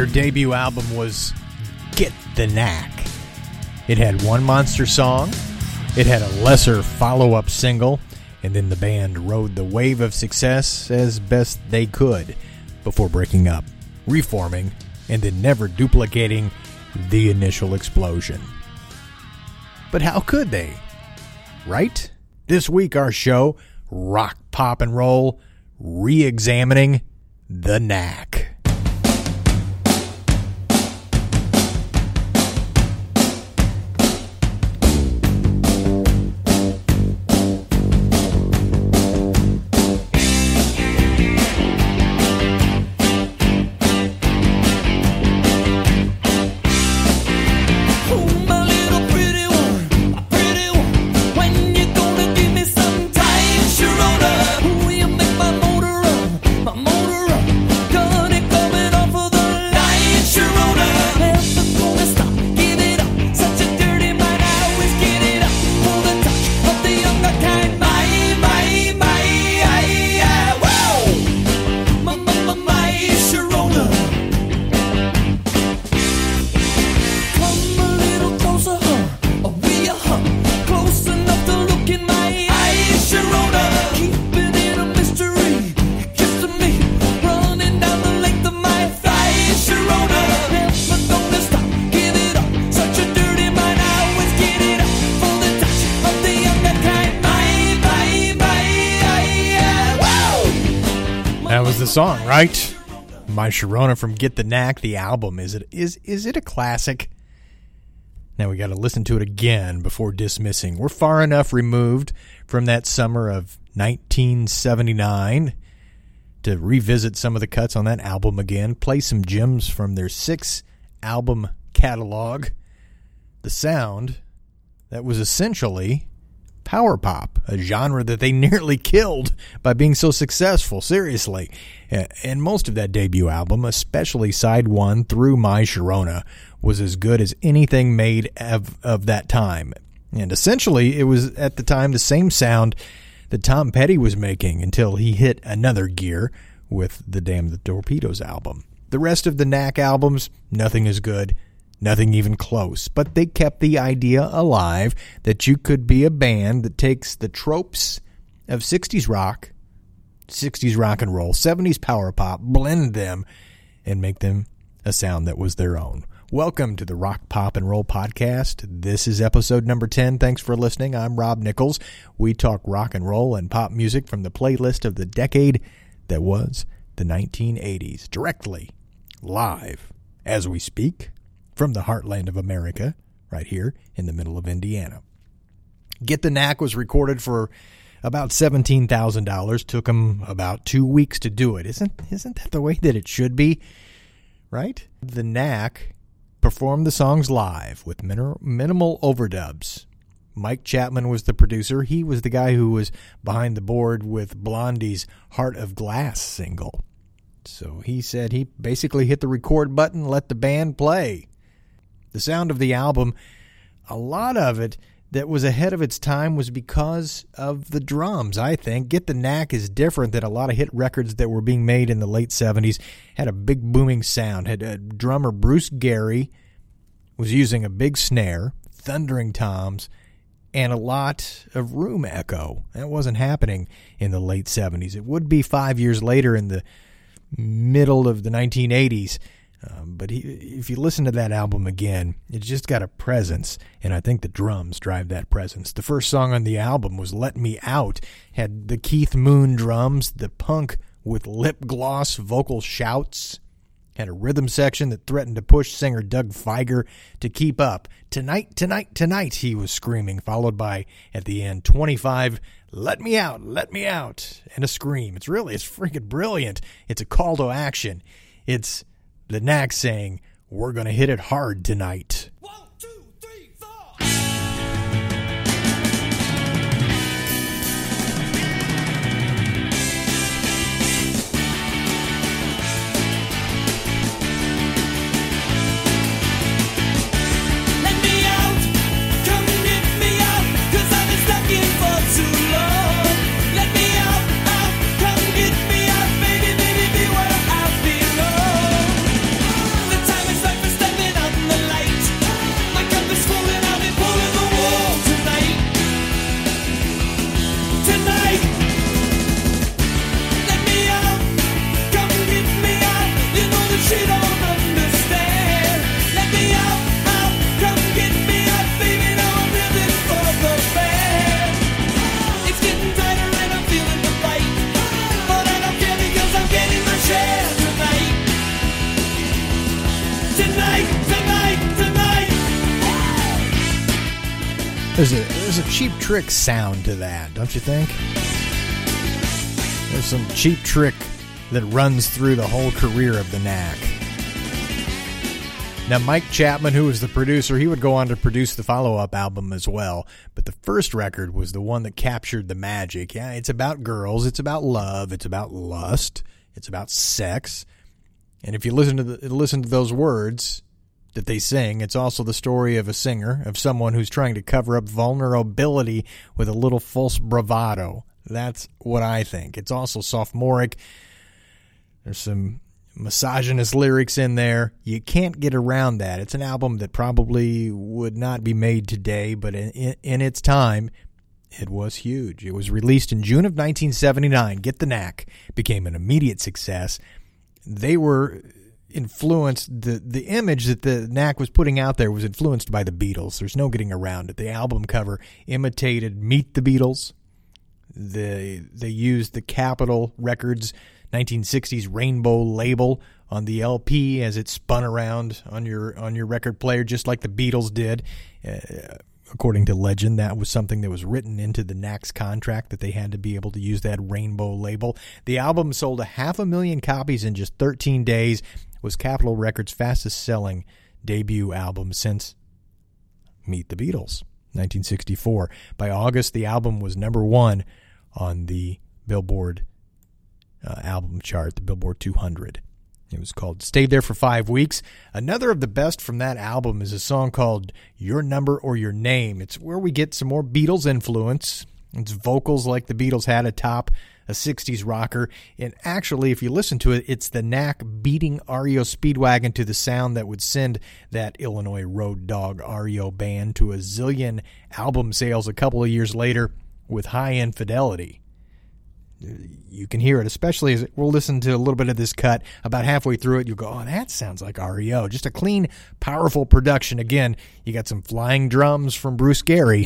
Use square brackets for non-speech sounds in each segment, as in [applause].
their debut album was Get the Knack. It had one monster song, it had a lesser follow up single, and then the band rode the wave of success as best they could before breaking up, reforming, and then never duplicating the initial explosion. But how could they? Right? This week, our show, Rock, Pop, and Roll, re examining the knack. Song, right? My Sharona from Get the Knack, the album. Is it is is it a classic? Now we got to listen to it again before dismissing. We're far enough removed from that summer of 1979 to revisit some of the cuts on that album again, play some gems from their six album catalog. The sound that was essentially power pop, a genre that they [laughs] nearly killed by being so successful. Seriously. And most of that debut album, especially side one through My Sharona, was as good as anything made of, of that time. And essentially, it was at the time the same sound that Tom Petty was making until he hit another gear with the Damn the Torpedoes album. The rest of the Knack albums, nothing is good nothing even close. But they kept the idea alive that you could be a band that takes the tropes of 60s rock, 60s rock and roll, 70s power pop, blend them, and make them a sound that was their own. Welcome to the Rock, Pop, and Roll podcast. This is episode number 10. Thanks for listening. I'm Rob Nichols. We talk rock and roll and pop music from the playlist of the decade that was the 1980s, directly, live, as we speak, from the heartland of America, right here in the middle of Indiana. Get the Knack was recorded for about seventeen thousand dollars. Took him about two weeks to do it. Isn't isn't that the way that it should be? Right? The Knack performed the songs live with minimal overdubs. Mike Chapman was the producer. He was the guy who was behind the board with Blondie's Heart of Glass single. So he said he basically hit the record button, let the band play. The sound of the album, a lot of it that was ahead of its time was because of the drums, I think. Get the Knack is different than a lot of hit records that were being made in the late 70s. Had a big booming sound. Had a drummer Bruce Gary was using a big snare, thundering toms, and a lot of room echo. That wasn't happening in the late 70s. It would be 5 years later in the middle of the 1980s um, but he, if you listen to that album again, it's just got a presence, and I think the drums drive that presence. The first song on the album was "Let Me Out," had the Keith Moon drums, the punk with lip gloss vocal shouts, had a rhythm section that threatened to push singer Doug Fieger to keep up. Tonight, tonight, tonight, he was screaming, followed by at the end 25 let me out, let me out, and a scream. It's really, it's freaking brilliant. It's a call to action. It's the Knack saying, We're going to hit it hard tonight. Trick sound to that, don't you think? There's some cheap trick that runs through the whole career of the Knack. Now, Mike Chapman, who was the producer, he would go on to produce the follow up album as well. But the first record was the one that captured the magic. Yeah, it's about girls, it's about love, it's about lust, it's about sex. And if you listen to the, listen to those words that they sing, it's also the story of a singer, of someone who's trying to cover up vulnerability with a little false bravado. That's what I think. It's also sophomoric. There's some misogynist lyrics in there. You can't get around that. It's an album that probably would not be made today, but in, in, its time, it was huge. It was released in June of 1979. Get the Knack became an immediate success. They were influenced the the image that the Knack was putting out there was influenced by the Beatles. There's no getting around it. The album cover imitated Meet the Beatles. The they used the Capitol Records 1960s rainbow label on the LP as it spun around on your on your record player, just like the Beatles did. Uh, according to legend, that was something that was written into the Knack's contract that they had to be able to use that rainbow label. The album sold a half a million copies in just 13 days. Was Capitol Records' fastest selling debut album since Meet the Beatles, 1964. By August, the album was number one on the Billboard uh, album chart, the Billboard 200. It was called Stayed There for Five Weeks. Another of the best from that album is a song called Your Number or Your Name. It's where we get some more Beatles influence. It's vocals like the Beatles had atop a 60s rocker. And actually, if you listen to it, it's the knack beating REO Speedwagon to the sound that would send that Illinois Road Dog REO band to a zillion album sales a couple of years later with Hi Infidelity you can hear it, especially as we'll listen to a little bit of this cut. About halfway through it, you'll go, oh, that sounds like REO. Just a clean, powerful production. Again, you got some flying drums from Bruce Gary.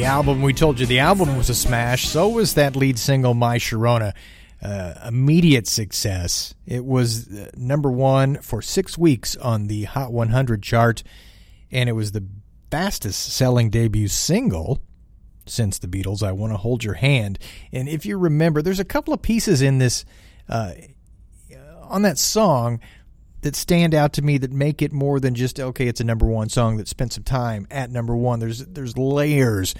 The album, we told you the album was a smash. So was that lead single, My Sharona. Uh, immediate success. It was uh, number one for six weeks on the Hot 100 chart, and it was the fastest selling debut single since the Beatles. I Want to Hold Your Hand. And if you remember, there's a couple of pieces in this, uh, on that song that stand out to me that make it more than just okay it's a number one song that spent some time at number one. There's there's layers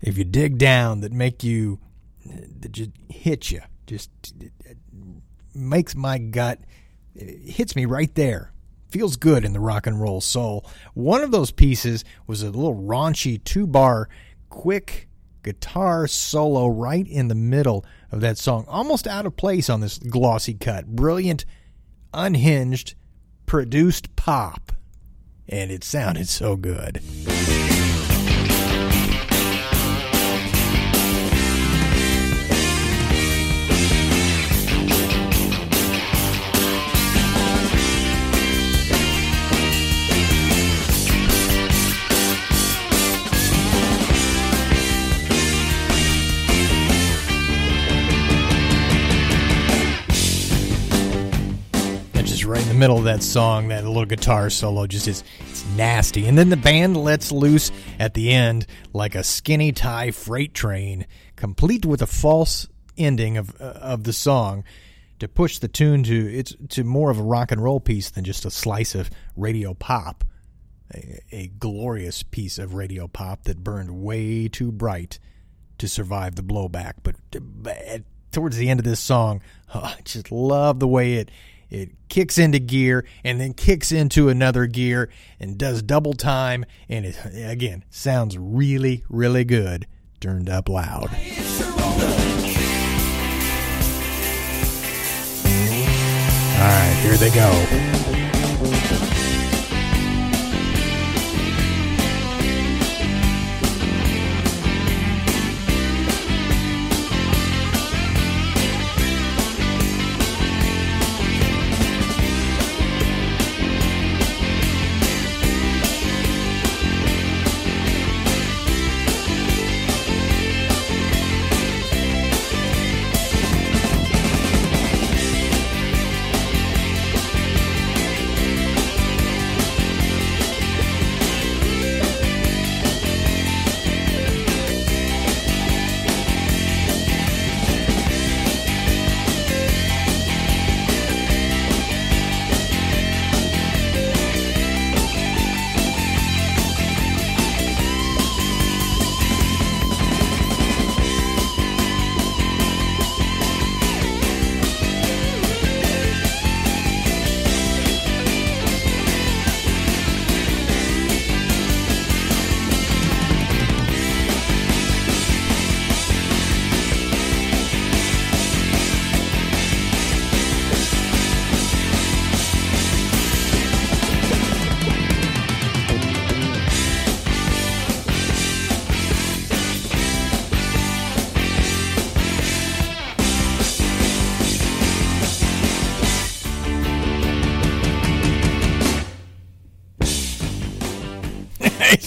if you dig down that make you that just hit you just makes my gut it hits me right there. Feels good in the rock and roll soul. One of those pieces was a little raunchy two bar quick guitar solo right in the middle of that song almost out of place on this glossy cut. Brilliant unhinged, produced pop. And it sounded so good. Middle of that song. That little guitar solo just is it's nasty. And then the band lets loose at the end like a skinny tie freight train, complete with a false ending of uh, of the song to push the tune to it's to more of a rock and roll piece than just a slice of radio pop. A, a glorious piece of radio pop that burned way too bright to survive the blowback. But, but towards the end of this song, oh, [laughs] I just love the way it it kicks into gear and then kicks into another gear and does double time. And it, again, sounds really, really good turned up loud. All right, here they go.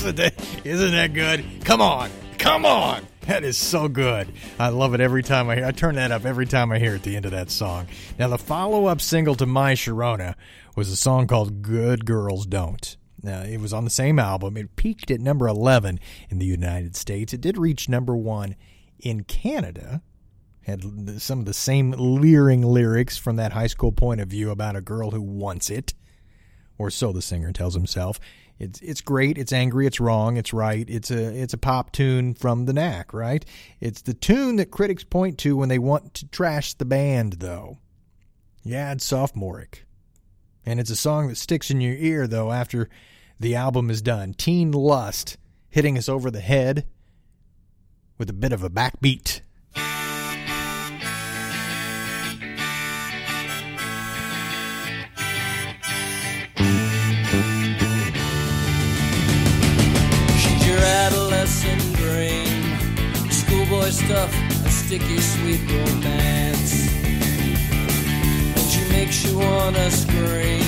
Isn't, that, [laughs] isn't that good? Come on. Come on. That is so good. I love it every time I hear I turn that up every time I hear at the end of that song. Now the follow-up single to My Sharona was a song called Good Girls Don't. Now, it was on the same album. It peaked at number 11 in the United States. It did reach number 1 in Canada. Had some of the same leering lyrics from that high school point of view about a girl who wants it, or so the singer tells himself. It's it's great. It's angry. It's wrong. It's right. It's a it's a pop tune from the Knack, right? It's the tune that critics point to when they want to trash the band, though. Yeah, it's sophomoric, and it's a song that sticks in your ear though after the album is done. Teen Lust hitting us over the head with a bit of a backbeat. Sticky sweet romance. And she makes you wanna scream,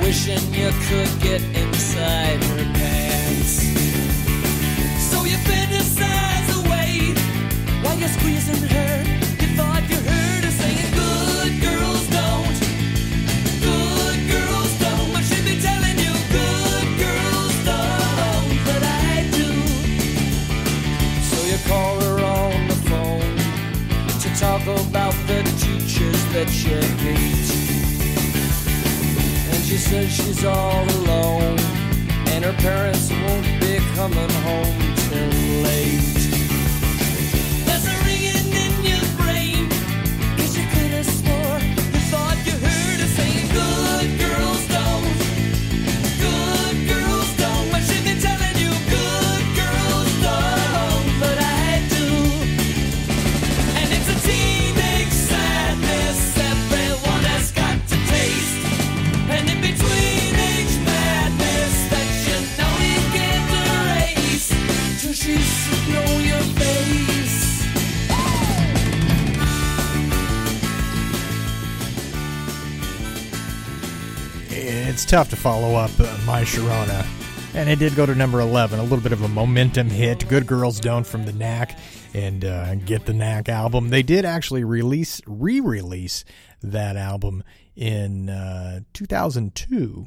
wishing you could get inside her pants. So you fantasize away while you're squeezing her. About the teachers that you hate. And she says she's all alone, and her parents won't be coming home till late. Tough to follow up uh, My Sharona. And it did go to number 11, a little bit of a momentum hit. Good Girls Don't from the Knack and uh, Get the Knack album. They did actually release, re release that album in uh, 2002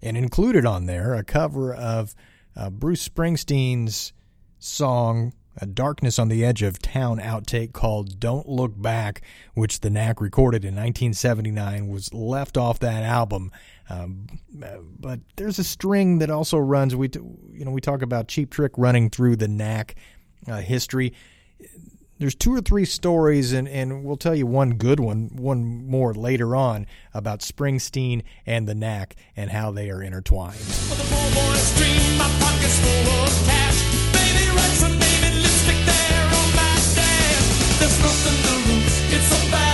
and included on there a cover of uh, Bruce Springsteen's song a Darkness on the Edge of Town outtake called Don't Look Back, which the Knack recorded in 1979, was left off that album. Um, but there's a string that also runs. We, you know, we talk about Cheap Trick running through the Knack uh, history. there's two or three stories, and, and we'll tell you one good one, one more later on about Springsteen and the Knack and how they are intertwined. Lose,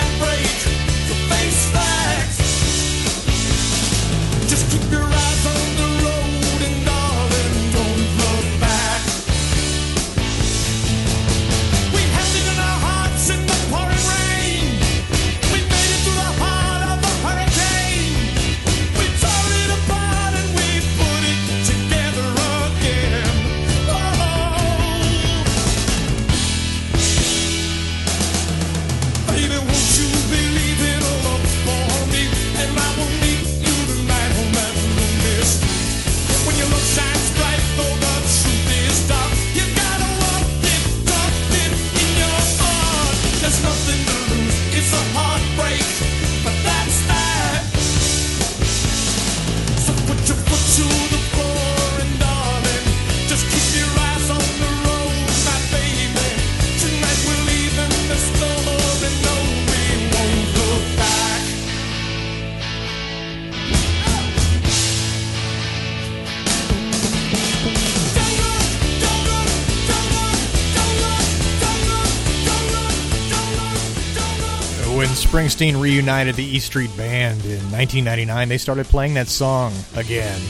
When Springsteen reunited the E Street Band in 1999, they started playing that song again.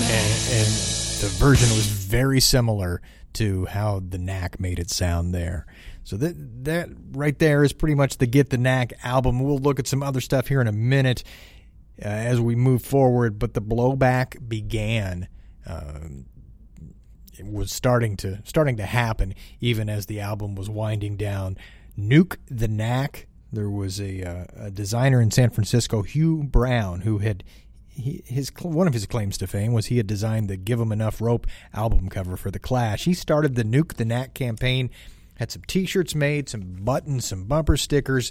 And, and the version was very similar to how the Knack made it sound there. So that that right there is pretty much the Get the Knack album. We'll look at some other stuff here in a minute uh, as we move forward, but the blowback began. It was starting to starting to happen even as the album was winding down. Nuke the Knack. There was a, uh, a designer in San Francisco, Hugh Brown, who had he, his one of his claims to fame was he had designed the "Give 'Em Enough Rope" album cover for the Clash. He started the Nuke the Knack campaign, had some T-shirts made, some buttons, some bumper stickers.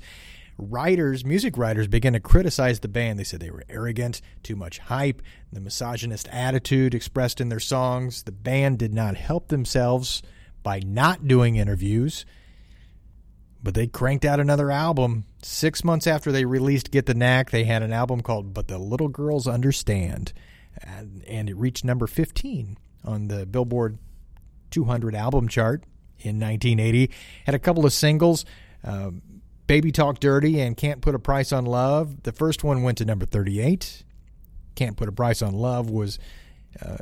Writers, music writers, began to criticize the band. They said they were arrogant, too much hype, the misogynist attitude expressed in their songs. The band did not help themselves by not doing interviews but they cranked out another album. Six months after they released Get the Knack, they had an album called But the Little Girls Understand. And, it reached number 15 on the Billboard 200 album chart in 1980. Had a couple of singles uh, Baby Talk Dirty and Can't Put a Price on Love. The first one went to number 38. Can't Put a Price on Love was uh,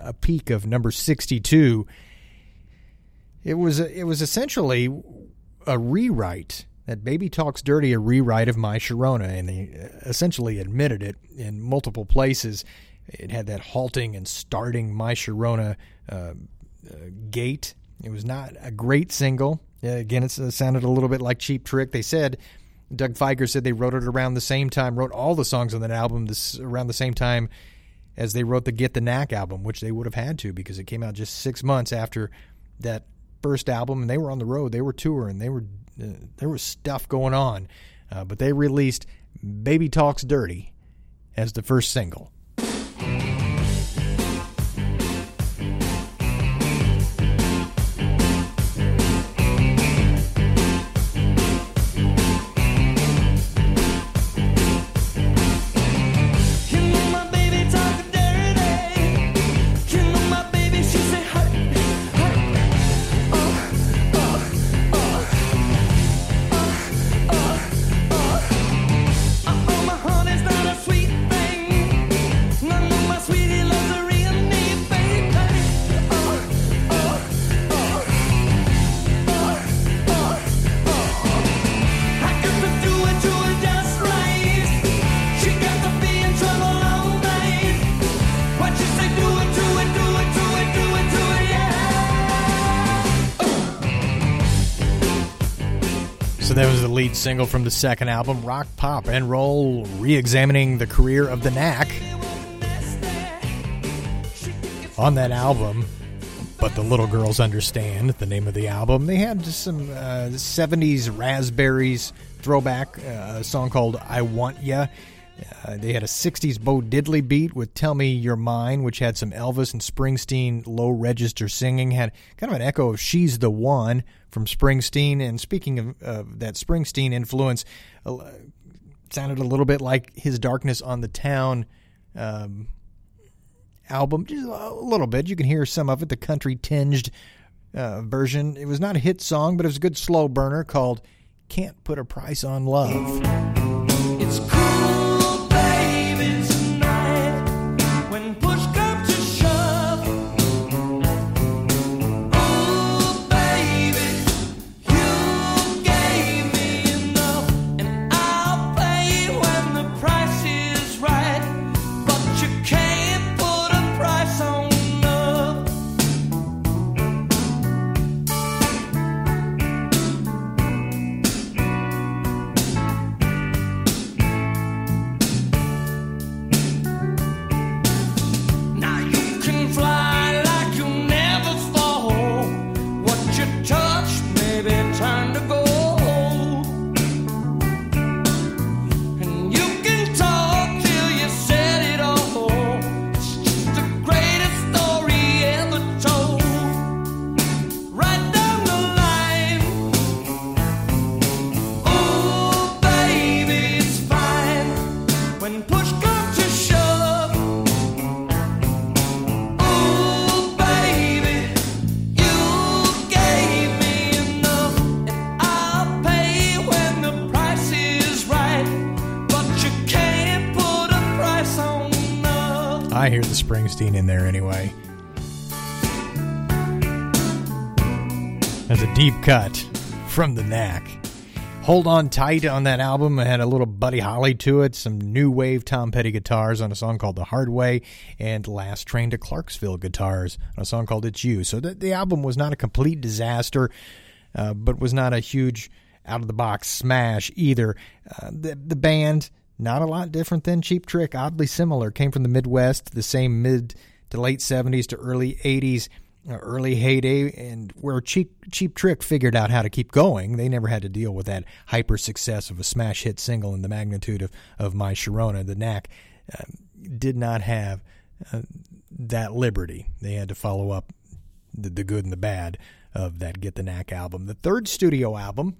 a peak of number 62. It was it was essentially a rewrite that Baby Talks Dirty, a rewrite of My Sharona, and they essentially admitted it in multiple places. It had that halting and starting My Sharona uh, uh, gate. It was not a great single. Uh, again, it sounded a little bit like Cheap Trick. They said Doug Fieger said they wrote it around the same time, wrote all the songs on that album this around the same time as they wrote the Get the Knack album, which they would have had to because it came out just six months after that first album, and they were on the road. They were touring. They were uh, there was stuff going on, uh, but they released "Baby Talks Dirty" as the first single. Single from the second album, Rock, Pop, and Roll, re-examining the career of the Knack on that album. But the little girls understand the name of the album. They had some uh, '70s raspberries throwback, uh, a song called "I Want Ya." Uh, they had a 60s Bo Diddley beat with Tell Me You're Mine, which had some Elvis and Springsteen low register singing, had kind of an echo of She's the One from Springsteen. And speaking of uh, that Springsteen influence, uh, sounded a little bit like his Darkness on the Town um, album, just a little bit. You can hear some of it, the country tinged uh, version. It was not a hit song, but it was a good slow burner called Can't Put a Price on Love. I hear the Springsteen in there anyway. That's a deep cut from the Knack. Hold on tight on that album. It had a little Buddy Holly to it, some new wave Tom Petty guitars on a song called The Hard Way, and Last Train to Clarksville guitars on a song called It's You. So the, the album was not a complete disaster, uh, but was not a huge out of the box smash either. Uh, the, the band, not a lot different than Cheap Trick, oddly similar, came from the Midwest, the same mid to late 70s to early 80s uh, early heyday and where cheap cheap trick figured out how to keep going. They never had to deal with that hyper success of a smash hit single in the magnitude of, of my sharona the knack uh, did not have uh, that liberty. They had to follow up the, the good and the bad of that get the knack album. The third studio album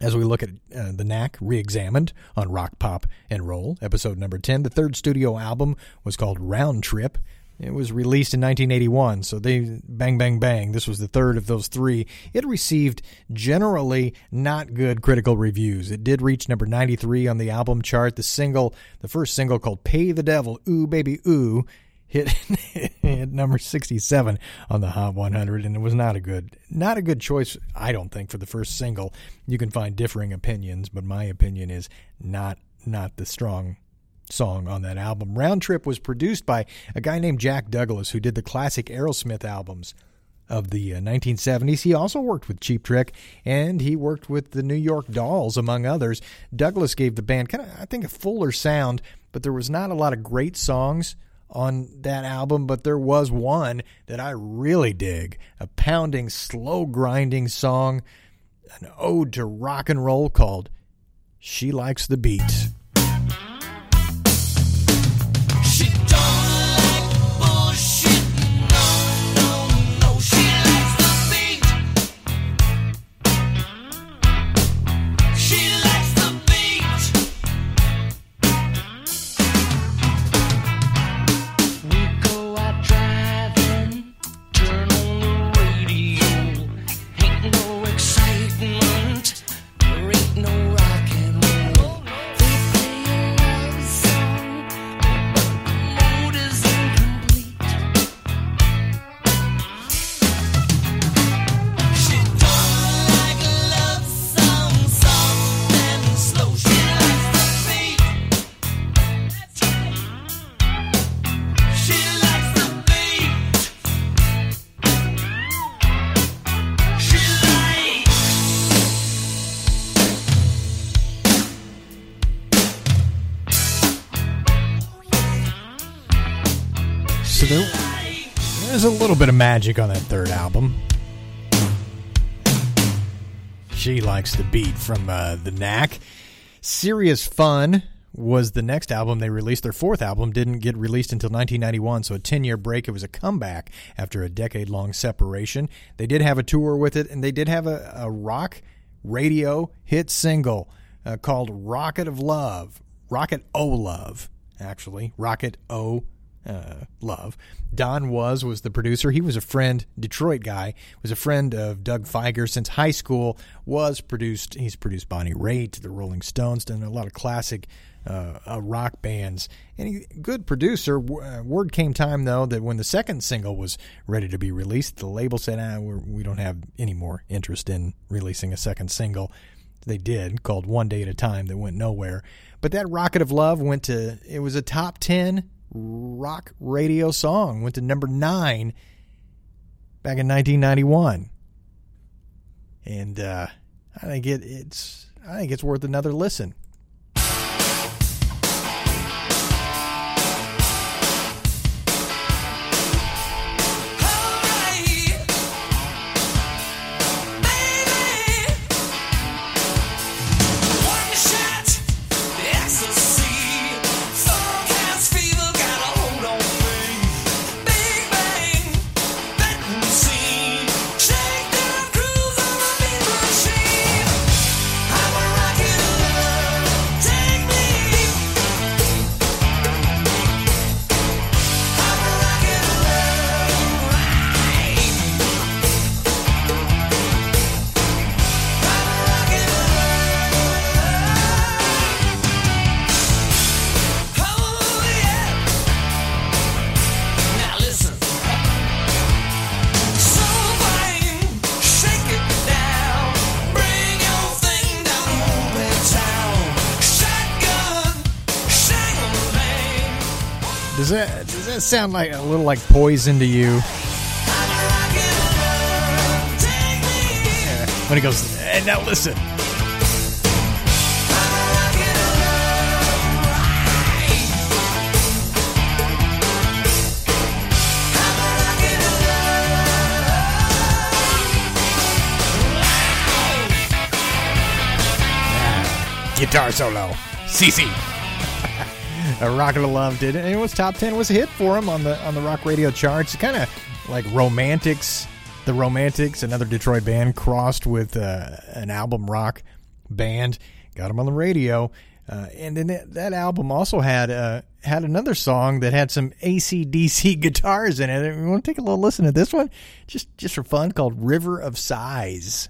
as we look at uh, the Knack re-examined on Rock, Pop, and Roll, episode number 10, the third studio album was called Round Trip. It was released in 1981, so they bang, bang, bang. This was the third of those three. It received generally not good critical reviews. It did reach number 93 on the album chart. The single, the first single called Pay the Devil, Ooh Baby Ooh, hit, [laughs] hit number 67 on the Hot 100 and it was not a good not a good choice I don't think for the first single you can find differing opinions but my opinion is not not the strong song on that album Round Trip was produced by a guy named Jack Douglas who did the classic Aerosmith albums of the uh, 1970s. He also worked with Cheap Trick and he worked with the New York Dolls, among others. Douglas gave the band kind of, I think, a fuller sound, but there was not a lot of great songs on that album, but there was one that I really dig a pounding, slow grinding song, an ode to rock and roll called She Likes the Beat. Bit of magic on that third album. She likes the beat from uh, the Knack. Serious fun was the next album they released. Their fourth album didn't get released until 1991, so a 10 year break. It was a comeback after a decade long separation. They did have a tour with it, and they did have a, a rock radio hit single uh, called Rocket of Love. Rocket O Love, actually. Rocket O uh, Love. Don Was was the producer. He was a friend, Detroit guy, was a friend of Doug Fieger since high school. Was produced. He's produced Bonnie Raitt, the Rolling Stones, done a lot of classic uh, uh, rock bands, and he, good producer. Uh, word came time though that when the second single was ready to be released, the label said, ah, we're, "We don't have any more interest in releasing a second single." They did called "One Day at a Time" that went nowhere. But that "Rocket of Love" went to. It was a top ten rock radio song. Went to number nine back in 1991, and uh, I think it, it's. I think it's worth another listen. That sound like a little like poison to you? When he goes, and now listen. Guitar solo. CC. A Rocket of Love did it. And it was top ten. Was a hit for him on the on the rock radio charts. Kind of like Romantics, the Romantics, another Detroit band, crossed with uh, an album rock band. Got him on the radio. Uh, and then that, that, album also had uh, had another song that had some ACDC [laughs] guitars in it. We want to take a little listen to this one, just just for fun, called "River of Sighs."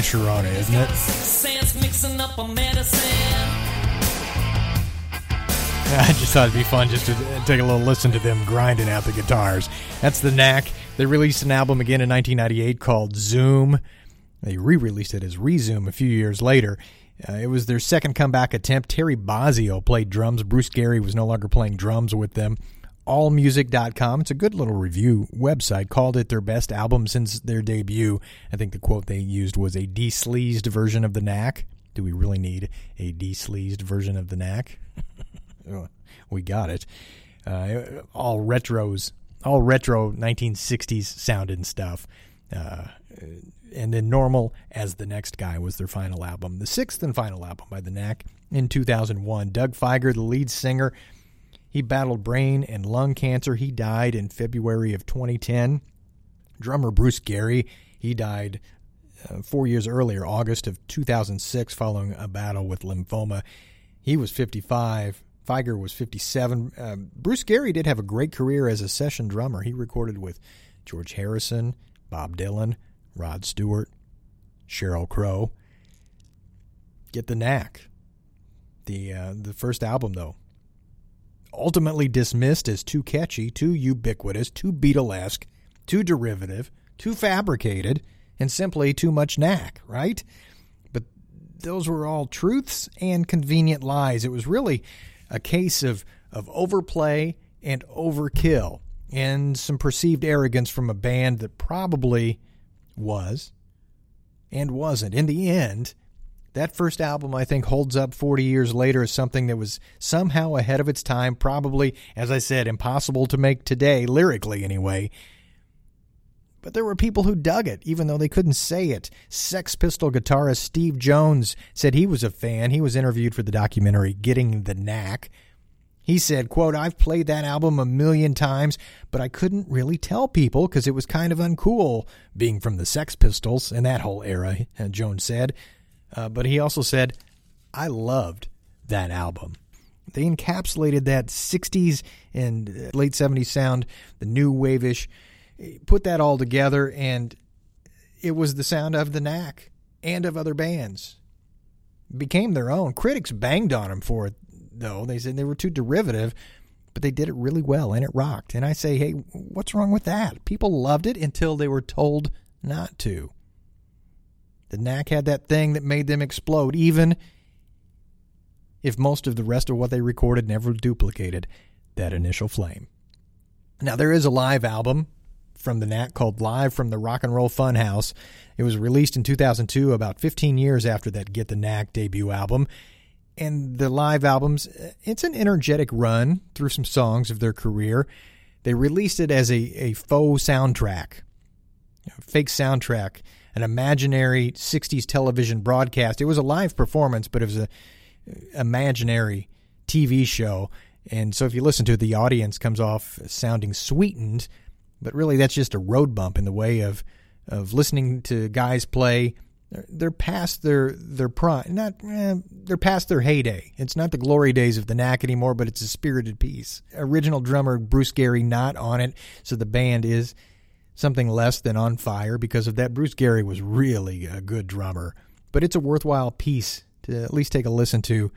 My Sharona, isn't it? [laughs] I just thought it'd be fun just to take a little listen to them grinding out the guitars. That's the knack. They released an album again in 1998 called Zoom. They re-released it as Rezoom a few years later. Uh, it was their second comeback attempt. Terry Bozzio played drums. Bruce Gary was no longer playing drums with them allmusic.com. It's a good little review website. Called it their best album since their debut. I think the quote they used was a de-sleazed version of the Knack. Do we really need a de-sleazed version of the Knack? [laughs] we got it. Uh, all retros, all retro 1960s sounding stuff. Uh, and then Normal as the next guy was their final album, the sixth and final album by the Knack in 2001. Doug Fieger, the lead singer, he battled brain and lung cancer. He died in February of 2010. Drummer Bruce Gary, he died uh, four years earlier, August of 2006, following a battle with lymphoma. He was 55. Fieger was 57. Uh, Bruce Gary did have a great career as a session drummer. He recorded with George Harrison, Bob Dylan, Rod Stewart, Sheryl Crow. Get the knack. The uh, the first album though, ultimately dismissed as too catchy, too ubiquitous, too Beatlesque, too derivative, too fabricated, and simply too much knack, right? But those were all truths and convenient lies. It was really a case of of overplay and overkill and some perceived arrogance from a band that probably was and wasn't. In the end, that first album, I think, holds up 40 years later as something that was somehow ahead of its time, probably, as I said, impossible to make today, lyrically anyway. But there were people who dug it, even though they couldn't say it. Sex Pistol guitarist Steve Jones said he was a fan. He was interviewed for the documentary Getting the Knack. He said, quote, I've played that album a million times, but I couldn't really tell people because it was kind of uncool being from the Sex Pistols in that whole era, Jones said. Uh, but he also said, I loved that album. They encapsulated that 60s and uh, late 70s sound, the new wave-ish, put that all together, and it was the sound of the Knack and of other bands. Became their own. Critics banged on them for it, though. They said they were too derivative, but they did it really well and it rocked. And I say, hey, what's wrong with that? People loved it until they were told not to. The Knack had that thing that made them explode, even if most of the rest of what they recorded never duplicated that initial flame. Now, there is a live album from the Knack called Live from the Rock and Roll Funhouse. It was released in 2002, about 15 years after that Get the Knack debut album. And the live albums, it's an energetic run through some songs of their career. They released it as a, a faux soundtrack, a fake soundtrack an imaginary 60s television broadcast. It was a live performance, but it was a imaginary TV show. And so if you listen to it, the audience comes off sounding sweetened, but really that's just a road bump in the way of of listening to guys play. They're past their their prime, not eh, they're past their heyday. It's not the glory days of the knack anymore, but it's a spirited piece. Original drummer Bruce Gary not on it, so the band is something less than on fire because of that. Bruce Gary was really a good drummer, but it's a worthwhile piece to at least take a listen to.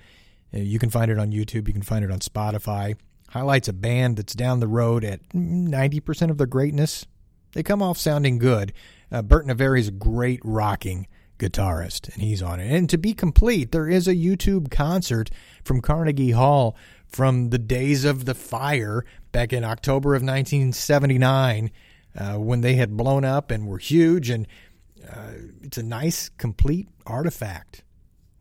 Uh, You can find it on YouTube, you can find it on Spotify. Highlights a band that's down the road at 90% of their greatness. They come off sounding good. Uh, Navari's a great rocking guitarist, and he's on it. And to be complete, there is a YouTube concert from Carnegie Hall from the days of the fire back in October of 1979 uh, when they had blown up and were huge. And uh, it's a nice, complete artifact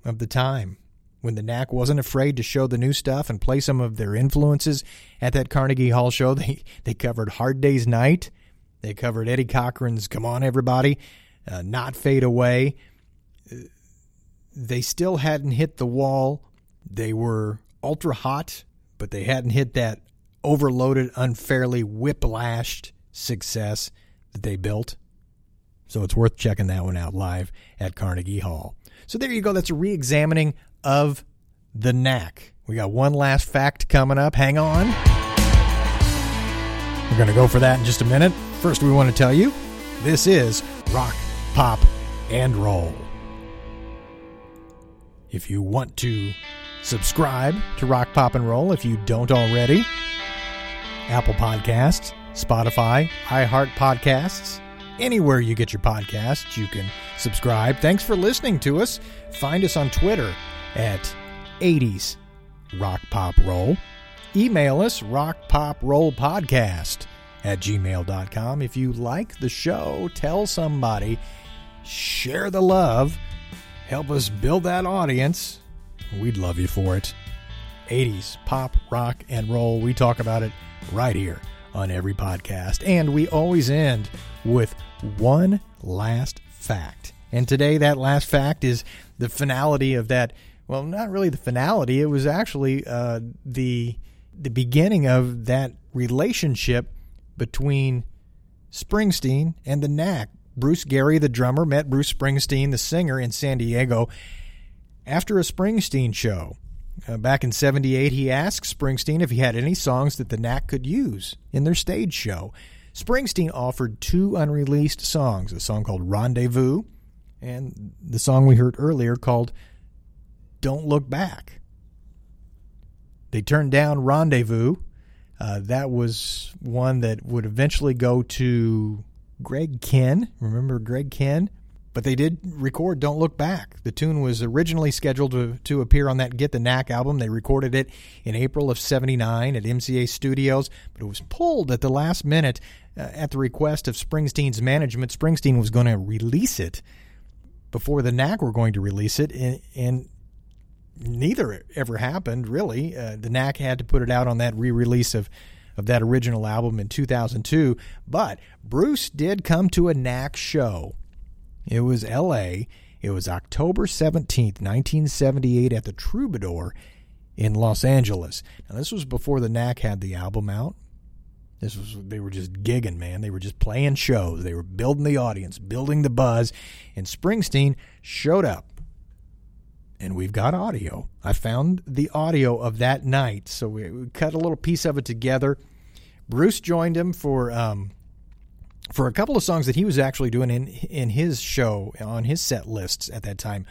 of the time when the Knack wasn't afraid to show the new stuff and play some of their influences at that Carnegie Hall show. [laughs] They they covered Hard Day's Night. They covered Eddie Cochran's "Come On Everybody," uh, "Not Fade Away." They still hadn't hit the wall. They were ultra hot, but they hadn't hit that overloaded, unfairly whiplashed success that they built. So it's worth checking that one out live at Carnegie Hall. So there you go. That's a re examining of the knack. We got one last fact coming up. Hang on. We're going to go for that in just a minute. First, we want to tell you this is Rock, Pop, and Roll. If you want to subscribe to Rock, Pop, and Roll, if you don't already, Apple Podcasts, Spotify, iHeart Podcasts, anywhere you get your podcasts, you can subscribe. Thanks for listening to us. Find us on Twitter at 80s Rock Pop Roll. Email us rockpoprollpodcast at gmail.com. If you like the show, tell somebody, share the love, help us build that audience. We'd love you for it. 80s pop, rock, and roll. We talk about it right here on every podcast. And we always end with one last fact. And today, that last fact is the finality of that. Well, not really the finality. It was actually uh, the the beginning of that relationship between Springsteen and the Knack. Bruce Gary, the drummer, met Bruce Springsteen, the singer, in San Diego after a Springsteen show. Uh, back in 78, he asked Springsteen if he had any songs that the Knack could use in their stage show. Springsteen offered two unreleased songs a song called Rendezvous and the song we heard earlier called Don't Look Back. They turned down Rendezvous. Uh, that was one that would eventually go to Greg Kihn. Remember Greg Kihn? But they did record Don't Look Back. The tune was originally scheduled to, to appear on that Get the Knack album. They recorded it in April of 79 at MCA Studios, but it was pulled at the last minute uh, at the request of Springsteen's management. Springsteen was going to release it before the Knack were going to release it, and, and neither ever happened, really. Uh, the Knack had to put it out on that re release of of that original album in 2002. But Bruce did come to a Knack show it was L.A. It was October 17th, 1978, at the Troubadour in Los Angeles. Now, this was before the Knack had the album out. This was they were just gigging, man. They were just playing shows. They were building the audience, building the buzz, and Springsteen showed up. And we've got audio. I found the audio of that night, so we, we cut a little piece of it together. Bruce joined him for um, for a couple of songs that he was actually doing in in his show on his set lists at that time.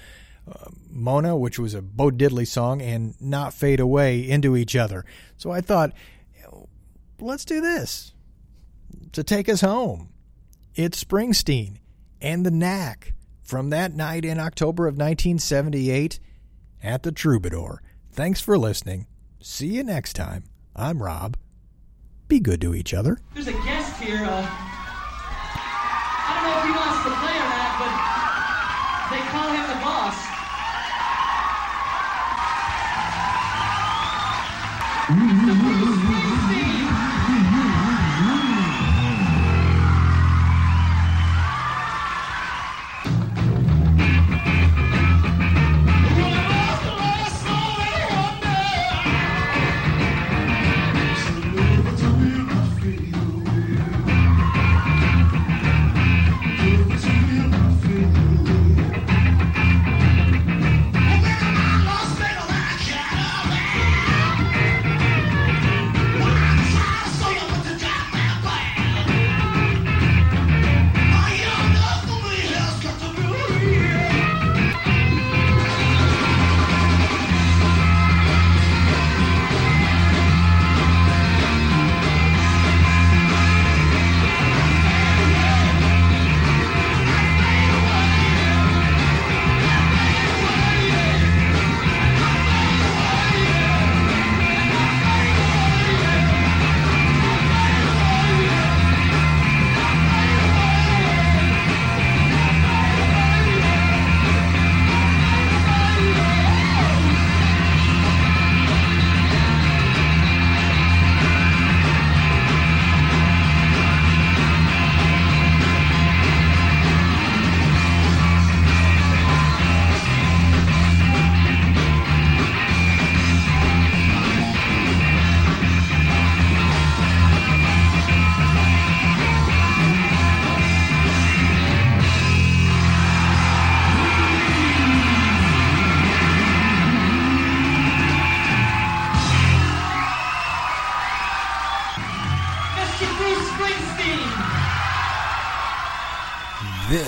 Uh, Mona, which was a Bo Diddley song, and Not Fade Away into each other. So I thought, let's do this to take us home. It's Springsteen and the Knack from that night in October of 1978 at the Troubadour. Thanks for listening. See you next time. I'm Rob. Be good to each other. There's a guest here. Uh don't know if he wants to play or not, but they call him the boss. Mr.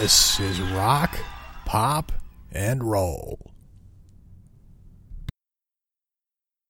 This is